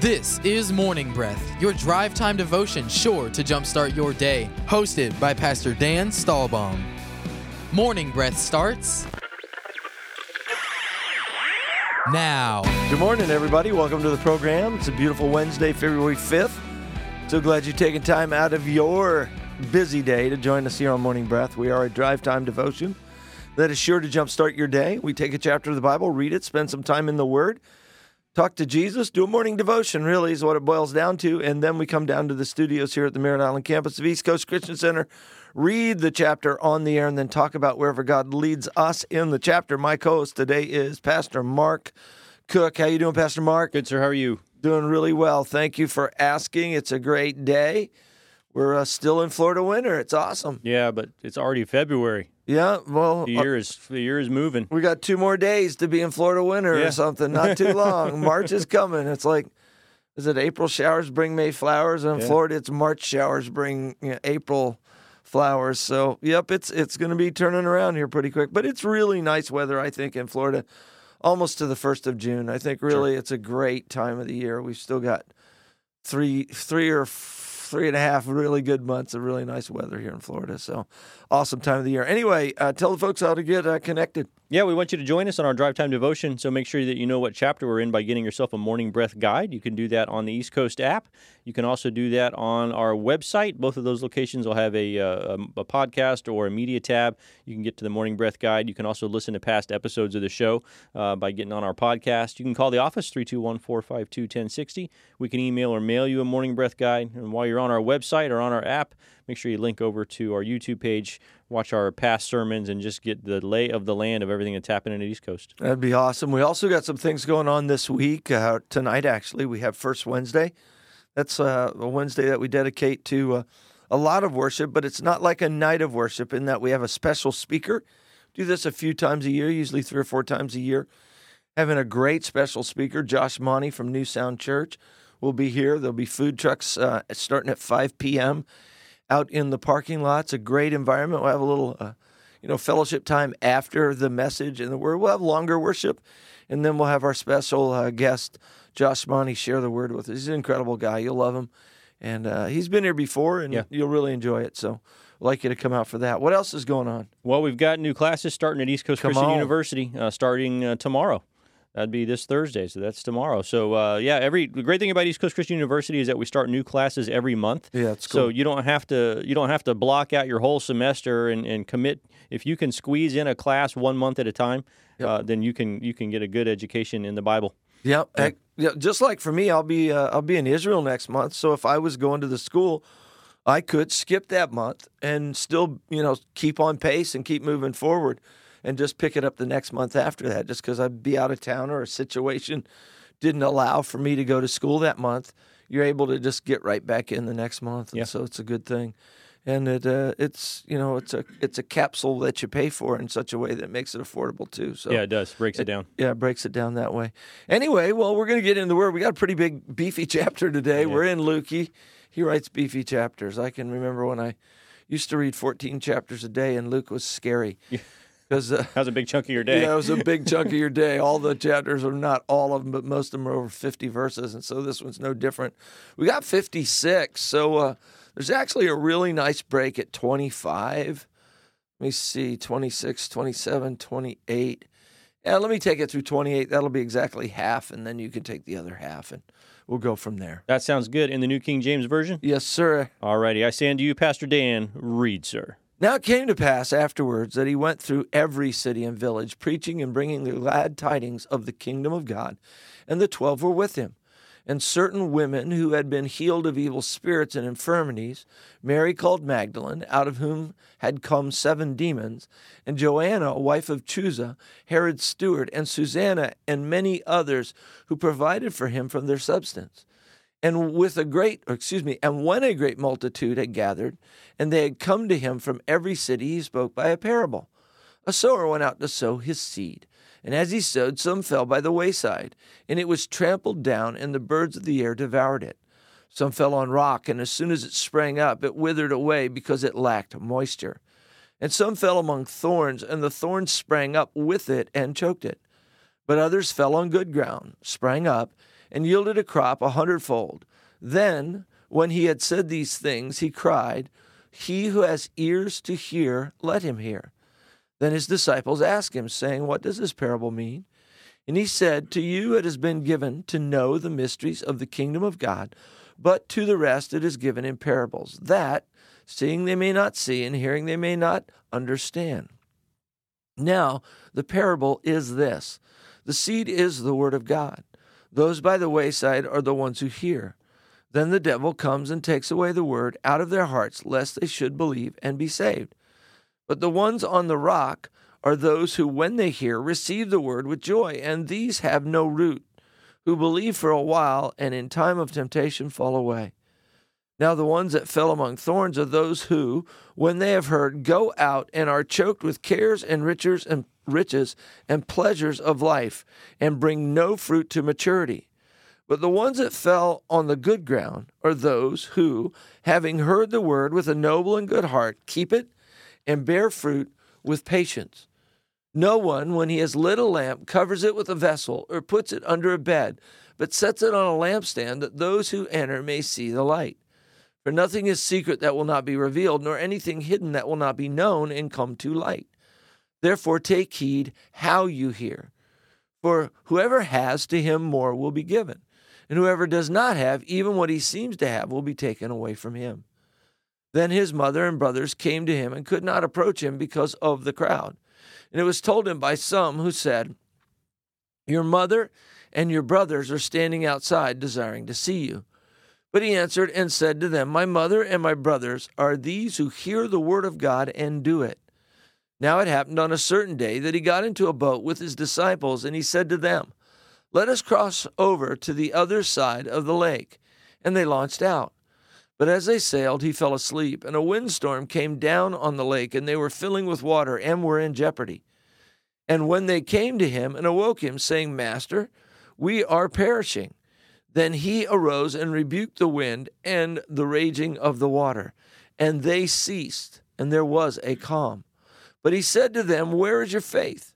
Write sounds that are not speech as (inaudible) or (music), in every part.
This is Morning Breath, your drive time devotion sure to jumpstart your day. Hosted by Pastor Dan Stahlbaum. Morning Breath starts now. Good morning, everybody. Welcome to the program. It's a beautiful Wednesday, February 5th. So glad you're taking time out of your busy day to join us here on Morning Breath. We are a drive time devotion that is sure to jumpstart your day. We take a chapter of the Bible, read it, spend some time in the Word, talk to Jesus, do a morning devotion, really, is what it boils down to. And then we come down to the studios here at the Merritt Island campus of East Coast Christian Center, read the chapter on the air, and then talk about wherever God leads us in the chapter. My co host today is Pastor Mark Cook. How you doing, Pastor Mark? Good, sir. How are you? Doing really well. Thank you for asking. It's a great day. We're uh, still in Florida winter. It's awesome. Yeah, but it's already February. Yeah, well, The year is the year is moving. we got two more days to be in Florida winter Yeah. or something. Not too (laughs) long. March is coming. It's like, is it April showers bring May flowers? And in Yeah. Florida, it's March showers bring you know, April flowers. So, yep, it's it's going to be turning around here pretty quick. But it's really nice weather, I think, in Florida, almost to the first of June. I think really it's a great time of the year. We've still got three three or three and a half really good months of really nice weather here in Florida. So awesome time of the year. Anyway, uh, tell the folks how to get uh, connected. Yeah, we want you to join us on our drive time devotion. So make sure that you know what chapter we're in by getting yourself a morning breath guide. You can do that on the East Coast app. You can also do that on our website. Both of those locations will have a, uh, a, a podcast or a media tab. You can get to the morning breath guide. You can also listen to past episodes of the show uh, by getting on our podcast. You can call the office 321 452 1060. We can email or mail you a morning breath guide. And while you're on our website or on our app, make sure you link over to our YouTube page, watch our past sermons, and just get the lay of the land of everything that's happening at East Coast. That'd be awesome. We also got some things going on this week. Uh, tonight, actually, we have First Wednesday. That's uh, a Wednesday that we dedicate to uh, a lot of worship, but it's not like a night of worship in that we have a special speaker. Do this a few times a year, usually three or four times a year. Having a great special speaker, Josh Monty from New Sound Church, will be here. There'll be food trucks uh, starting at 5 p.m. out in the parking lot. It's a great environment. We'll have a little, uh, you know, fellowship time after the message and the word. We'll have longer worship, and then we'll have our special uh, guest, Josh Monty, share the word with us. He's an incredible guy. You'll love him, and uh, he's been here before, and Yeah. you'll really enjoy it. So, I'd like you to come out for that. What else is going on? Well, we've got new classes starting at East Coast Come Christian on. University uh, starting uh, tomorrow. That'd be this Thursday, so that's tomorrow. So uh, yeah, every the great thing about East Coast Christian University is that we start new classes every month. Yeah, it's So you don't have to you don't have to block out your whole semester and, and commit. If you can squeeze in a class one month at a time, uh, then you can you can get a good education in the Bible. Yep. Heck, yeah, just like for me, I'll be uh, I'll be in Israel next month. So if I was going to the school, I could skip that month and still, you know, keep on pace and keep moving forward, and just pick it up the next month after that. Just because I'd be out of town or a situation didn't allow for me to go to school that month, you're able to just get right back in the next month. And Yeah. so it's a good thing. And it uh, it's you know it's a it's a capsule that you pay for in such a way that makes it affordable too. So Yeah, it does breaks it down. yeah, it breaks it down that way. Anyway, well, we're going to get into the word. We got a pretty big, beefy (laughs) chapter today. We're in Luke. He, he writes beefy chapters. I can remember when I used to read 14 chapters a day, and Luke was scary. Because, uh, That was a big chunk of your day. yeah, it was a big chunk of your day. All the chapters are not all of them, but most of them are over 50 verses. And so this one's no different. We got 56. So uh, there's actually a really nice break at 25. Let me see 26, 27, 28. Yeah, let me take it through 28. That'll be exactly half. And then you can take the other half and we'll go from there. That sounds good in the New King James Version. Yes, sir. All righty. I say unto you, Pastor Dan, read, sir. Now it came to pass afterwards that he went through every city and village, preaching and bringing the glad tidings of the kingdom of God. And the twelve were with him. And certain women who had been healed of evil spirits and infirmities, Mary called Magdalene, out of whom had come seven demons, and Joanna, wife of Chuza, Herod's steward, and Susanna, and many others who provided for him from their substance. And with a great, excuse me, and when a great multitude had gathered, and they had come to him from every city, he spoke by a parable. A sower went out to sow his seed. And as he sowed, some fell by the wayside, and it was trampled down, and the birds of the air devoured it. Some fell on rock, and as soon as it sprang up, it withered away because it lacked moisture. And some fell among thorns, and the thorns sprang up with it and choked it. But others fell on good ground, sprang up, and yielded a crop a hundredfold. Then, when he had said these things, he cried, He who has ears to hear, let him hear. Then his disciples asked him, saying, What does this parable mean? And he said, To you it has been given to know the mysteries of the kingdom of God, but to the rest it is given in parables, that, seeing they may not see, and hearing they may not understand. Now, the parable is this the seed is the word of God. Those by the wayside are the ones who hear. Then the devil comes and takes away the word out of their hearts, lest they should believe and be saved. But the ones on the rock are those who, when they hear, receive the word with joy, and these have no root, who believe for a while, and in time of temptation fall away. Now, the ones that fell among thorns are those who, when they have heard, go out and are choked with cares and riches and riches and pleasures of life, and bring no fruit to maturity. But the ones that fell on the good ground are those who, having heard the word with a noble and good heart, keep it and bear fruit with patience. No one, when he has lit a lamp, covers it with a vessel or puts it under a bed, but sets it on a lampstand that those who enter may see the light. For nothing is secret that will not be revealed, nor anything hidden that will not be known and come to light. Therefore, take heed how you hear. For whoever has, to him more will be given, and whoever does not have, even what he seems to have, will be taken away from him. Then his mother and brothers came to him and could not approach him because of the crowd. And it was told him by some who said, Your mother and your brothers are standing outside desiring to see you. But he answered and said to them, My mother and my brothers are these who hear the word of God and do it. Now it happened on a certain day that he got into a boat with his disciples, and he said to them, Let us cross over to the other side of the lake. And they launched out. But as they sailed, he fell asleep, and a windstorm came down on the lake, and they were filling with water and were in jeopardy. And when they came to him and awoke him, saying, Master, we are perishing. Then he arose and rebuked the wind and the raging of the water, and they ceased, and there was a calm. But he said to them, Where is your faith?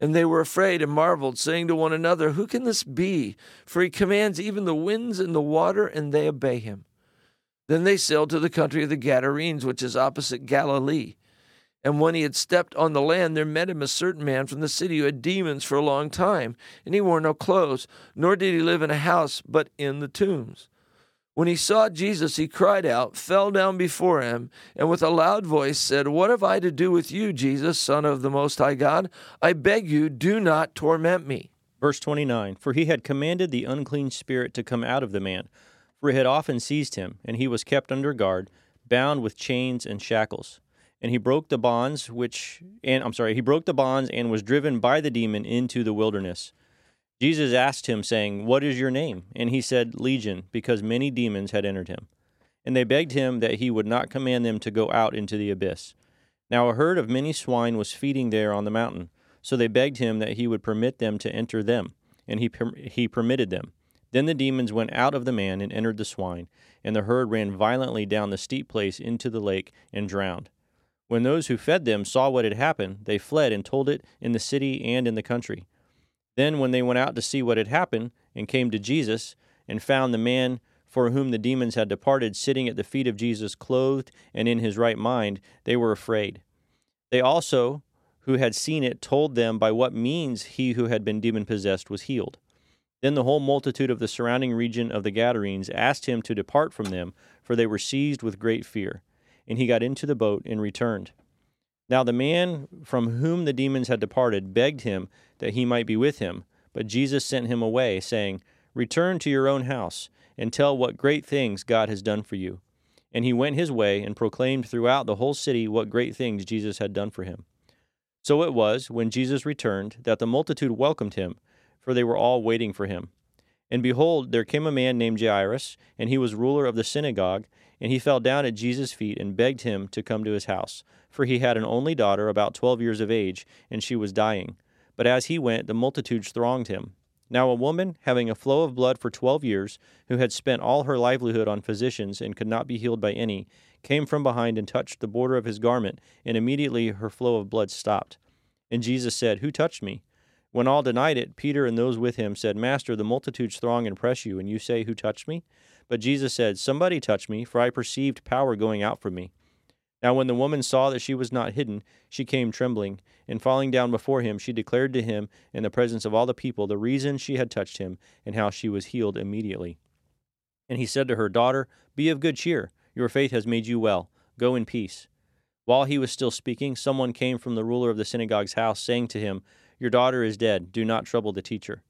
And they were afraid and marveled, saying to one another, Who can this be? For he commands even the winds and the water, and they obey him. Then they sailed to the country of the Gadarenes, which is opposite Galilee. And when he had stepped on the land, there met him a certain man from the city who had demons for a long time, and he wore no clothes, nor did he live in a house, but in the tombs. When he saw Jesus, he cried out, fell down before him, and with a loud voice said, What have I to do with you, Jesus, Son of the Most High God? I beg you, do not torment me. Verse 29 For he had commanded the unclean spirit to come out of the man for it had often seized him, and he was kept under guard, bound with chains and shackles. And he broke the bonds which and I'm sorry, he broke the bonds and was driven by the demon into the wilderness. Jesus asked him, saying, What is your name? And he said, Legion, because many demons had entered him. And they begged him that he would not command them to go out into the abyss. Now a herd of many swine was feeding there on the mountain. So they begged him that he would permit them to enter them. And he, he permitted them. Then the demons went out of the man and entered the swine, and the herd ran violently down the steep place into the lake and drowned. When those who fed them saw what had happened, they fled and told it in the city and in the country. Then, when they went out to see what had happened, and came to Jesus, and found the man for whom the demons had departed sitting at the feet of Jesus, clothed and in his right mind, they were afraid. They also, who had seen it, told them by what means he who had been demon possessed was healed. Then the whole multitude of the surrounding region of the Gadarenes asked him to depart from them, for they were seized with great fear. And he got into the boat and returned. Now the man from whom the demons had departed begged him that he might be with him, but Jesus sent him away, saying, Return to your own house, and tell what great things God has done for you. And he went his way and proclaimed throughout the whole city what great things Jesus had done for him. So it was, when Jesus returned, that the multitude welcomed him for they were all waiting for him. And behold, there came a man named Jairus, and he was ruler of the synagogue, and he fell down at Jesus' feet and begged him to come to his house, for he had an only daughter about twelve years of age, and she was dying. But as he went, the multitudes thronged him. Now a woman, having a flow of blood for twelve years, who had spent all her livelihood on physicians and could not be healed by any, came from behind and touched the border of his garment, and immediately her flow of blood stopped. And Jesus said, Who touched me? When all denied it, Peter and those with him said, Master, the multitudes throng and press you, and you say, Who touched me? But Jesus said, Somebody touched me, for I perceived power going out from me. Now, when the woman saw that she was not hidden, she came trembling, and falling down before him, she declared to him in the presence of all the people the reason she had touched him, and how she was healed immediately. And he said to her, Daughter, be of good cheer. Your faith has made you well. Go in peace. While he was still speaking, someone came from the ruler of the synagogue's house, saying to him, Your daughter is dead. Do not trouble the teacher.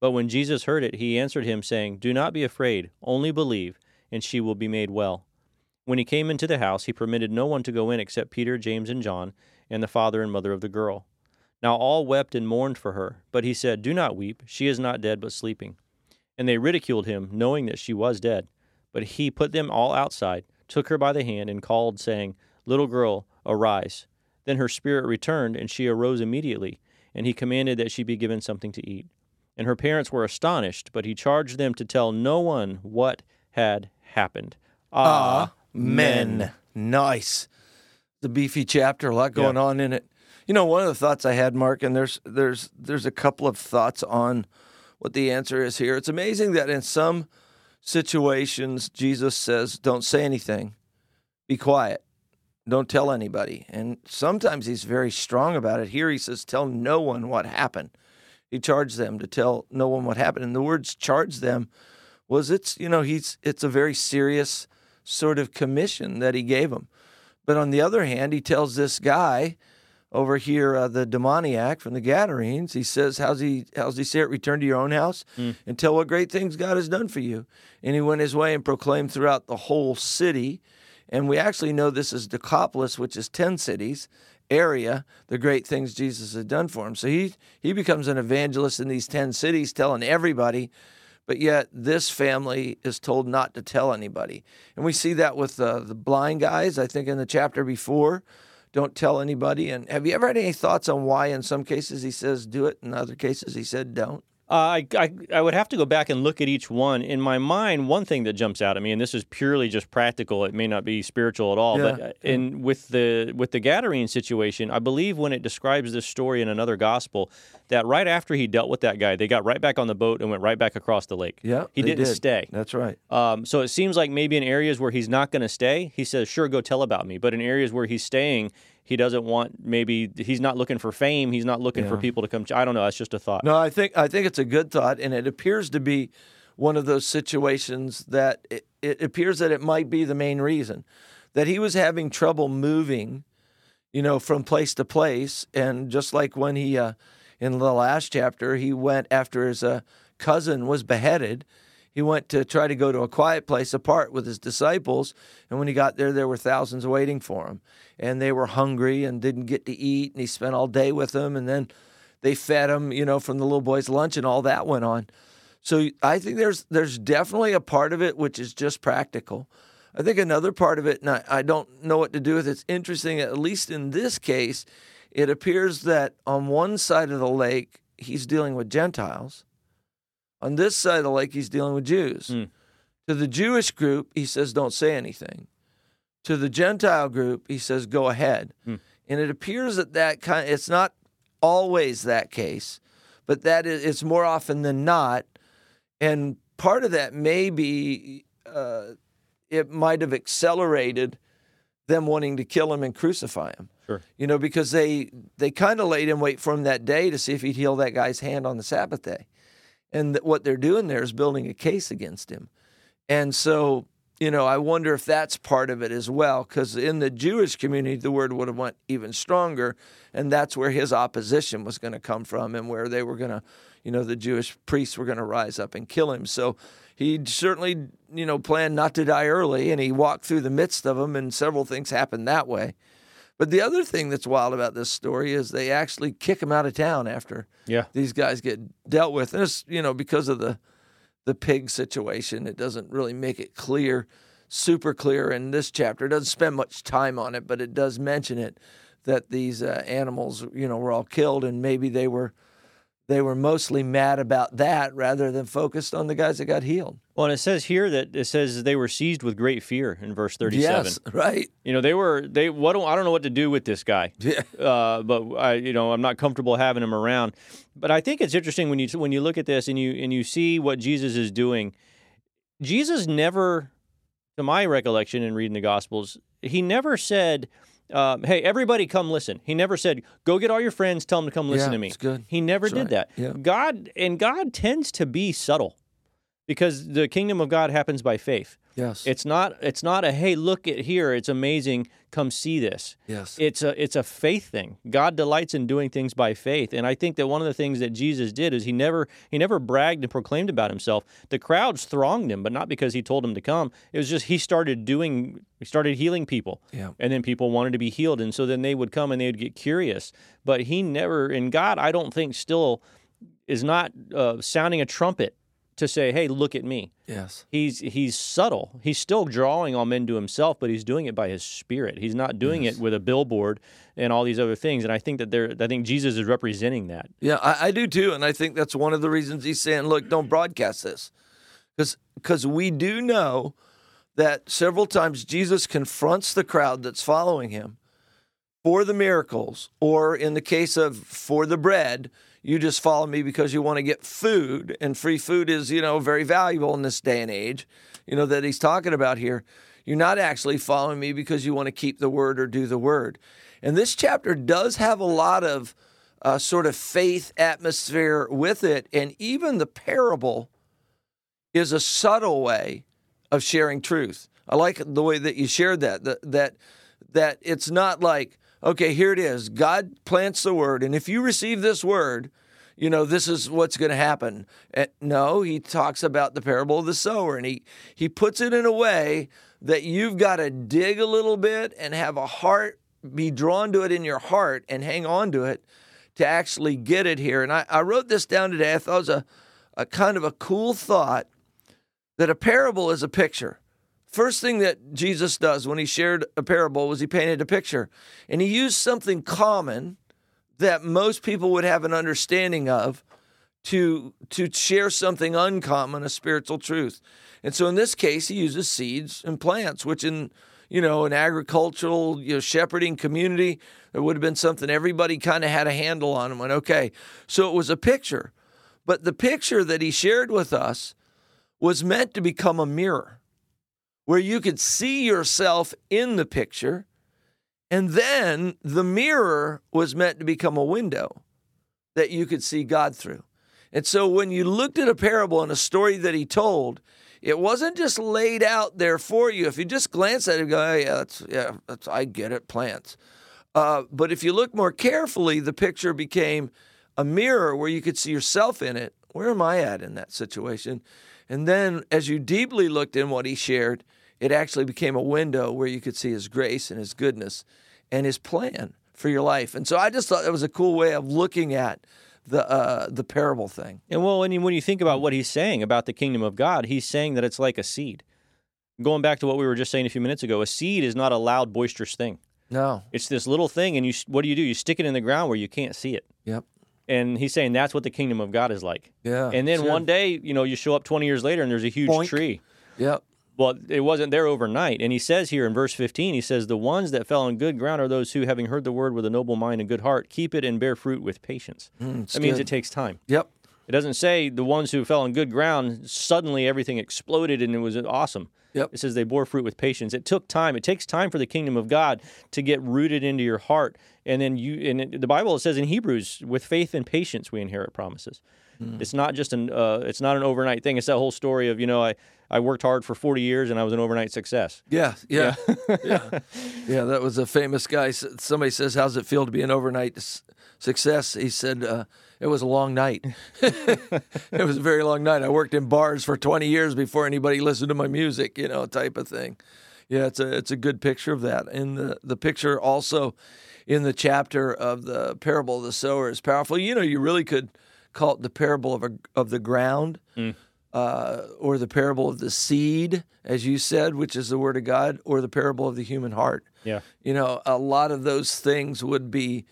But when Jesus heard it, he answered him, saying, Do not be afraid, only believe, and she will be made well. When he came into the house, he permitted no one to go in except Peter, James, and John, and the father and mother of the girl. Now all wept and mourned for her, but he said, Do not weep, she is not dead, but sleeping. And they ridiculed him, knowing that she was dead. But he put them all outside, took her by the hand, and called, saying, Little girl, arise. Then her spirit returned, and she arose immediately, and he commanded that she be given something to eat. And her parents were astonished, but he charged them to tell no one what had happened. Ah, men. Nice. The beefy chapter, a lot going Yeah. on in it. You know, one of the thoughts I had, Mark, and there's there's there's a couple of thoughts on what the answer is here. It's amazing that in some situations Jesus says, Don't say anything. Be quiet. Don't tell anybody. And sometimes he's very strong about it. Here he says, Tell no one what happened. He charged them to tell no one what happened. And the words charge them was it's you know, he's it's a very serious sort of commission that he gave them. But on the other hand, he tells this guy over here, uh, the demoniac from the Gadarenes, he says, "How's he? How's he say it? Return to your own house and tell what great things God has done for you." And he went his way and proclaimed throughout the whole city. And we actually know this is Decapolis, which is ten cities area, the great things Jesus had done for him. So he he becomes an evangelist in these ten cities, telling everybody but yet this family is told not to tell anybody. And we see that with the blind guys, I think in the chapter before, don't tell anybody. And have you ever had any thoughts on why in some cases he says do it, in other cases he said don't? Uh, I, I I would have to go back and look at each one. In my mind, one thing that jumps out at me, and this is purely just practical. It may not be spiritual at all, Yeah, but uh, in with the with the Gadarene situation, I believe when it describes this story in another gospel, that right after he dealt with that guy, they got right back on the boat and went right back across the lake. Yeah, he didn't did. stay. That's right. Um, so it seems like maybe in areas where he's not going to stay, he says, "Sure, go tell about me." But in areas where he's staying, he doesn't want. Maybe he's not looking for fame. He's not looking for people to come. I don't know. That's just a thought. No, I think I think it's a good thought, and it appears to be one of those situations that it, it appears that it might be the main reason that he was having trouble moving, you know, from place to place, and just like when he uh, in the last chapter he went after his uh, cousin was beheaded. He went to try to go to a quiet place apart with his disciples, and when he got there, there were thousands waiting for him, and they were hungry and didn't get to eat, and he spent all day with them, and then they fed him, you know, from the little boy's lunch, and all that went on. So I think there's there's definitely a part of it which is just practical. I think another part of it, and I, I don't know what to do with it, it's interesting, at least in this case, it appears that on one side of the lake, he's dealing with Gentiles. On this side of the lake, he's dealing with Jews. Hmm. To the Jewish group, he says, don't say anything. To the Gentile group, he says, go ahead. Hmm. And it appears that that kind it's not always that case, but that is, it's more often than not. And part of that may be uh, it might have accelerated them wanting to kill him and crucify him. Sure. You know, because they they kind of laid in wait for him that day to see if he'd heal that guy's hand on the Sabbath day. And that what they're doing there is building a case against him. And so, you know, I wonder if that's part of it as well, because in the Jewish community, the word would have went even stronger, and that's where his opposition was going to come from, and where they were going to, you know, the Jewish priests were going to rise up and kill him. So he certainly, you know, planned not to die early, and he walked through the midst of them, and several things happened that way. But the other thing that's wild about this story is they actually kick him out of town after Yeah. these guys get dealt with. And it's, you know, because of the the pig situation, it doesn't really make it clear, super clear in this chapter. It doesn't spend much time on it, but it does mention it that these uh, animals, you know, were all killed and maybe they were they were mostly mad about that rather than focused on the guys that got healed. Well, and it says here that it says they were seized with great fear in verse 37. Yes, right. You know, they were they what do, I don't know what to do with this guy. Yeah. Uh, but I you know, I'm not comfortable having him around. But I think it's interesting when you when you look at this and you and you see what Jesus is doing. Jesus never to my recollection in reading the gospels, he never said um, hey, everybody, come listen. He never said, "Go get all your friends, tell them to come listen Yeah, to me." it's good. He never That's did right. that. Yeah. God and God tends to be subtle because the kingdom of God happens by faith. Yes. It's not. It's not a hey, look at here. It's amazing. Come see this. yes. It's a it's a faith thing. God delights in doing things by faith, and I think that one of the things that Jesus did is he never he never bragged and proclaimed about himself. The crowds thronged him, but not because he told them to come. It was just he started doing he started healing people, Yeah. and then people wanted to be healed, and so then they would come and they would get curious. But he never, and God, I don't think still is not uh, sounding a trumpet to say, "Hey, look at me." yes. He's he's subtle. He's still drawing all men to himself, but he's doing it by his spirit. He's not doing it with a billboard and all these other things. And I think that there I think Jesus is representing that. Yeah, I, I do too, and I think that's one of the reasons he's saying, "Look, don't broadcast this," because because we do know that several times Jesus confronts the crowd that's following him for the miracles, or in the case of for the bread, you just follow me because you want to get food, and free food is you know very valuable in this day and age, you know that he's talking about here. You're not actually following me because you want to keep the word or do the word. And this chapter does have a lot of uh, sort of faith atmosphere with it. And even the parable is a subtle way of sharing truth. I like the way that you shared that, that, that, that it's not like, okay, here it is. God plants the word. And if you receive this word, you know, this is what's going to happen. Eh, no, he talks about the parable of the sower and he, he puts it in a way that you've got to dig a little bit and have a heart, be drawn to it in your heart and hang on to it to actually get it here. And I, I wrote this down today. I thought it was a, a kind of a cool thought that a parable is a picture. First thing that Jesus does when he shared a parable was he painted a picture. And he used something common that most people would have an understanding of to to share something uncommon, a spiritual truth. And so in this case, he uses seeds and plants, which in you know an agricultural you know, shepherding community, there would have been something everybody kind of had a handle on and went, okay. So it was a picture, but the picture that he shared with us was meant to become a mirror, where you could see yourself in the picture, and then the mirror was meant to become a window that you could see God through. And so when you looked at a parable and a story that he told, it wasn't just laid out there for you. If you just glance at it and go, oh, yeah, that's, yeah, that's, I get it, plants. Uh, but if you look more carefully, the picture became a mirror where you could see yourself in it. Where am I at in that situation? And then as you deeply looked in what he shared, it actually became a window where you could see his grace and his goodness and his plan for your life. And so I just thought that was a cool way of looking at the uh, the parable thing. And well, when you, when you think about what he's saying about the kingdom of God, he's saying that it's like a seed. Going back to what we were just saying a few minutes ago, a seed is not a loud, boisterous thing. No. It's this little thing, and you what do you do? You stick it in the ground where you can't see it. Yep. And he's saying that's what the kingdom of God is like. Yeah. And then one day, you know, you show up 20 years later and there's a huge Boink. tree. Yep. Well, it wasn't there overnight. And he says here in verse 15, he says, The ones that fell on good ground are those who, having heard the word with a noble mind and good heart, keep it and bear fruit with patience. Mm, it's that means good. it takes time. Yep. It doesn't say the ones who fell on good ground, suddenly everything exploded and it was awesome. Yep. It says they bore fruit with patience. It took time. It takes time for the kingdom of God to get rooted into your heart. And then you, and it, the Bible it says in Hebrews, with faith and patience we inherit promises. It's not just an, uh, it's not an overnight thing. It's that whole story of, you know, I, I worked hard for 40 years and I was an overnight success. Yeah, yeah, yeah, yeah. (laughs) That was a famous guy. Somebody says, "How's it feel to be an overnight s- success?" He said, uh, "It was a long night. (laughs) (laughs) it was a very long night. I worked in bars for 20 years before anybody listened to my music, you know, type of thing." Yeah, it's a it's a good picture of that, and the the picture also in the chapter of the parable of the sower is powerful. You know, you really could call it the parable of a, of the ground uh, or the parable of the seed, as you said, which is the word of God, or the parable of the human heart. Yeah. You know, a lot of those things would be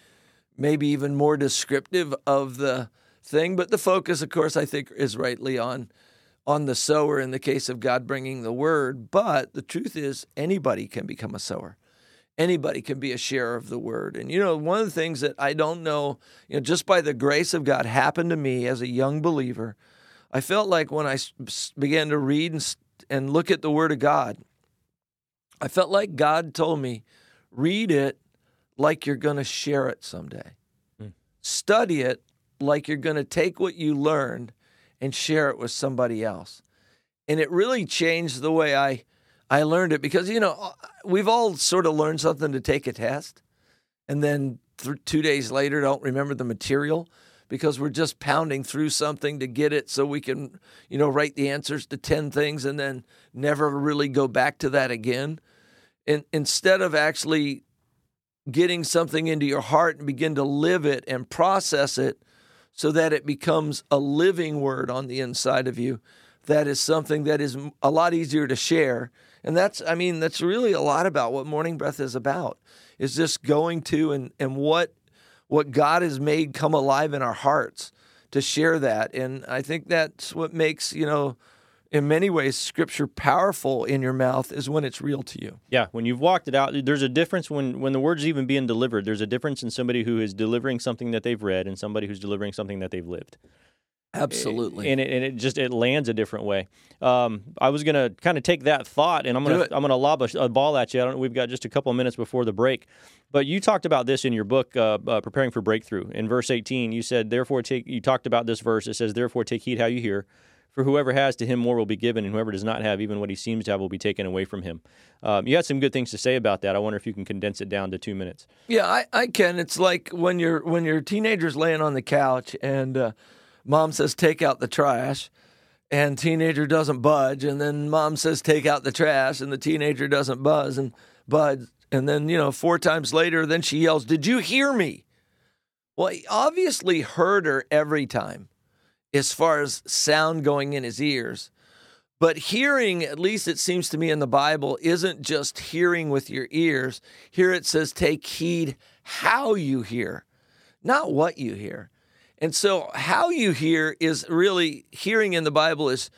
maybe even more descriptive of the thing. But the focus, of course, I think is rightly on on the sower in the case of God bringing the word. But the truth is, anybody can become a sower. Anybody can be a sharer of the word. And you know, one of the things that I don't know, you know, just by the grace of God happened to me as a young believer, I felt like when I began to read and, and look at the word of God, I felt like God told me, read it like you're going to share it someday. Mm. Study it like you're going to take what you learned and share it with somebody else. And it really changed the way I I learned it because you know we've all sort of learned something to take a test, and then th- two days later don't remember the material because we're just pounding through something to get it so we can you know write the answers to ten things and then never really go back to that again. And instead of actually getting something into your heart and begin to live it and process it so that it becomes a living word on the inside of you. That is something that is a lot easier to share. And that's, I mean, that's really a lot about what Morning Breath is about, is just going to and, and what what God has made come alive in our hearts to share that. And I think that's what makes, you know, in many ways, scripture powerful in your mouth is when it's real to you. Yeah, when you've walked it out, there's a difference when, when the word's even being delivered. There's a difference in somebody who is delivering something that they've read and somebody who's delivering something that they've lived. Absolutely, and it, and it just it lands a different way. Um, I was gonna kind of take that thought, and I'm gonna I'm gonna lob a, a, ball at you. I don't. We've got just a couple of minutes before the break, but you talked about this in your book, uh, uh, preparing for breakthrough. In verse 18, you said, "Therefore take." You talked about this verse. It says, "Therefore take heed how you hear." For whoever has, to him more will be given, and whoever does not have, even what he seems to have, will be taken away from him. Um, you had some good things to say about that. I wonder if you can condense it down to two minutes. Yeah, I, I can. It's like when you're when your teenager's laying on the couch and uh, mom says, "Take out the trash." and teenager doesn't budge and then mom says take out the trash and the teenager doesn't buzz and bud and then you know four times later then she yells did you hear me well he obviously heard her every time as far as sound going in his ears. But hearing, at least it seems to me in the Bible, isn't just hearing with your ears. Here it says, take heed how you hear, not what you hear. And so, how you hear is really hearing in the Bible is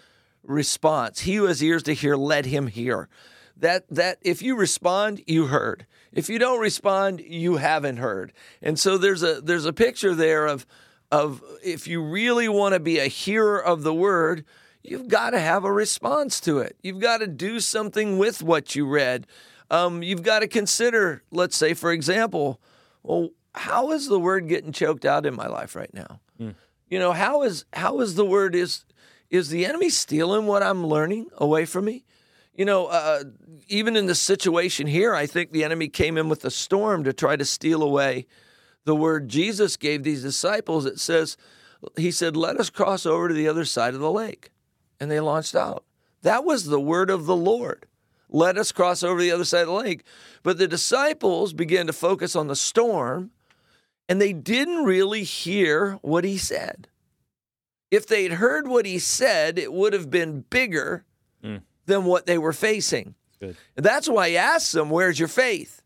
response. He who has ears to hear, let him hear. That that if you respond, you heard. If you don't respond, you haven't heard. And so there's a there's a picture there of of if you really want to be a hearer of the word, you've got to have a response to it. You've got to do something with what you read. Um, you've got to consider, let's say, for example, well, how is the word getting choked out in my life right now? Mm. You know, how is how is the word is is the enemy stealing what I'm learning away from me? You know, uh, even in the situation here, I think the enemy came in with a storm to try to steal away the word Jesus gave these disciples, it says, He said, Let us cross over to the other side of the lake. And they launched out. That was the word of the Lord. Let us cross over the other side of the lake. But the disciples began to focus on the storm, and they didn't really hear what he said. If they'd heard what he said, it would have been bigger mm. than what they were facing. Good. And that's why he asked them, Where's your faith?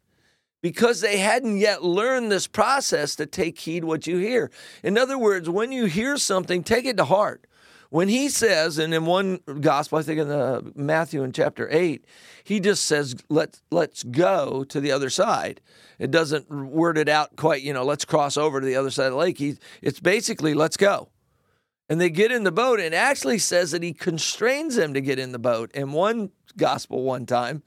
because they hadn't yet learned this process to take heed what you hear. In other words, when you hear something, take it to heart. When he says, and in one gospel, I think in the Matthew in chapter eight, he just says, "Let let's go to the other side." It doesn't word it out quite, you know, let's cross over to the other side of the lake. It's basically, let's go. And they get in the boat, and actually says that he constrains them to get in the boat. In one gospel, one time,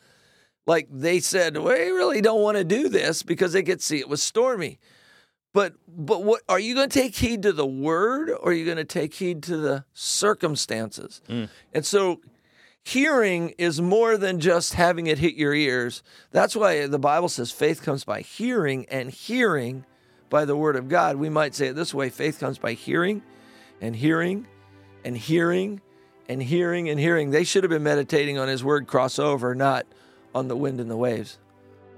like they said, we really don't want to do this because they could see it was stormy. But but what are you going to take heed to the word or are you going to take heed to the circumstances? Mm. And so hearing is more than just having it hit your ears. That's why the Bible says faith comes by hearing and hearing by the word of God. We might say it this way faith comes by hearing and hearing and hearing and hearing and hearing. They should have been meditating on his word crossover, not on the wind and the waves.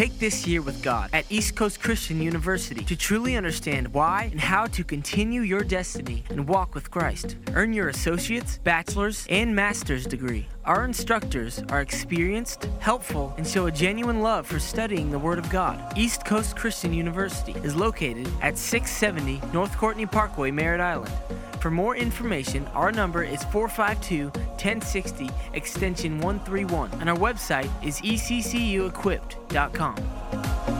Take this year with God at East Coast Christian University to truly understand why and how to continue your destiny and walk with Christ. Earn your associate's, bachelor's, and master's degree. Our instructors are experienced, helpful, and show a genuine love for studying the Word of God. East Coast Christian University is located at 670 North Courtney Parkway, Merritt Island. For more information, our number is 452 1060 extension 131, and our website is eccuequipped.com.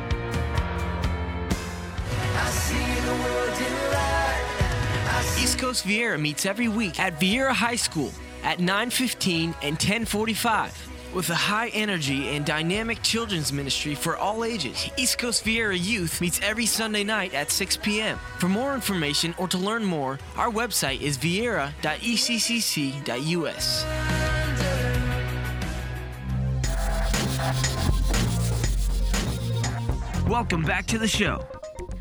Coast Viera meets every week at Viera High School at 9:15 and 10:45 with a high energy and dynamic children's ministry for all ages. East Coast Viera Youth meets every Sunday night at 6 p.m. For more information or to learn more, our website is viera.eccc.us. Welcome back to the show.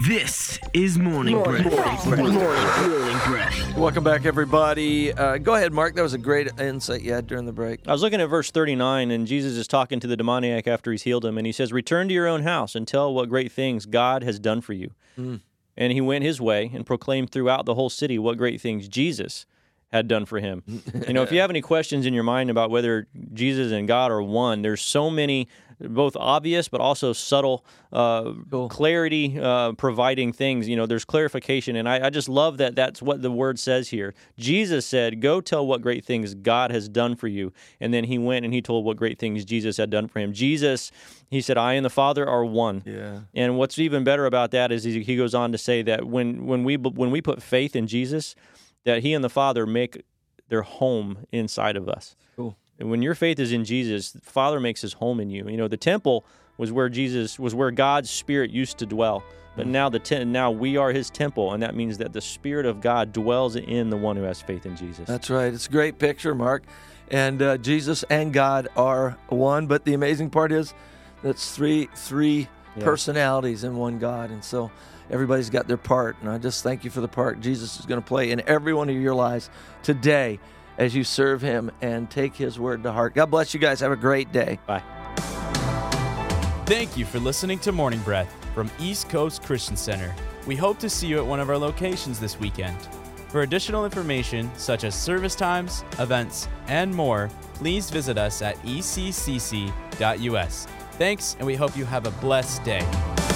This is Morning Breath. Morning Breath. Welcome back, everybody. Uh, go ahead, Mark. That was a great insight you had during the break. I was looking at verse 39, and Jesus is talking to the demoniac after he's healed him, and he says, Return to your own house and tell what great things God has done for you. And he went his way and proclaimed throughout the whole city what great things Jesus had done for him. (laughs) you know, if you have any questions in your mind about whether Jesus and God are one, there's so many both obvious but also subtle uh, clarity uh, providing things. You know, there's clarification, and I, I just love that that's what the word says here. Jesus said, Go tell what great things God has done for you. And then he went and he told what great things Jesus had done for him. Jesus, he said, I and the Father are one. Yeah. And what's even better about that is he he goes on to say that when, when, we, when we put faith in Jesus, that he and the Father make their home inside of us. And when your faith is in Jesus, the Father makes his home in you. You know, the temple was where Jesus was where God's spirit used to dwell. But now the te- now we are his temple and that means that the spirit of God dwells in the one who has faith in Jesus. That's right. It's a great picture, Mark. And uh, Jesus and God are one. But the amazing part is that's three three Yeah. personalities in one God. And so everybody's got their part. And I just thank you for the part Jesus is going to play in every one of your lives today as you serve Him and take His word to heart. God bless you guys. Have a great day. Bye. Thank you for listening to Morning Breath from East Coast Christian Center. We hope to see you at one of our locations this weekend. For additional information, such as service times, events, and more, please visit us at eccc.us. Thanks, and we hope you have a blessed day.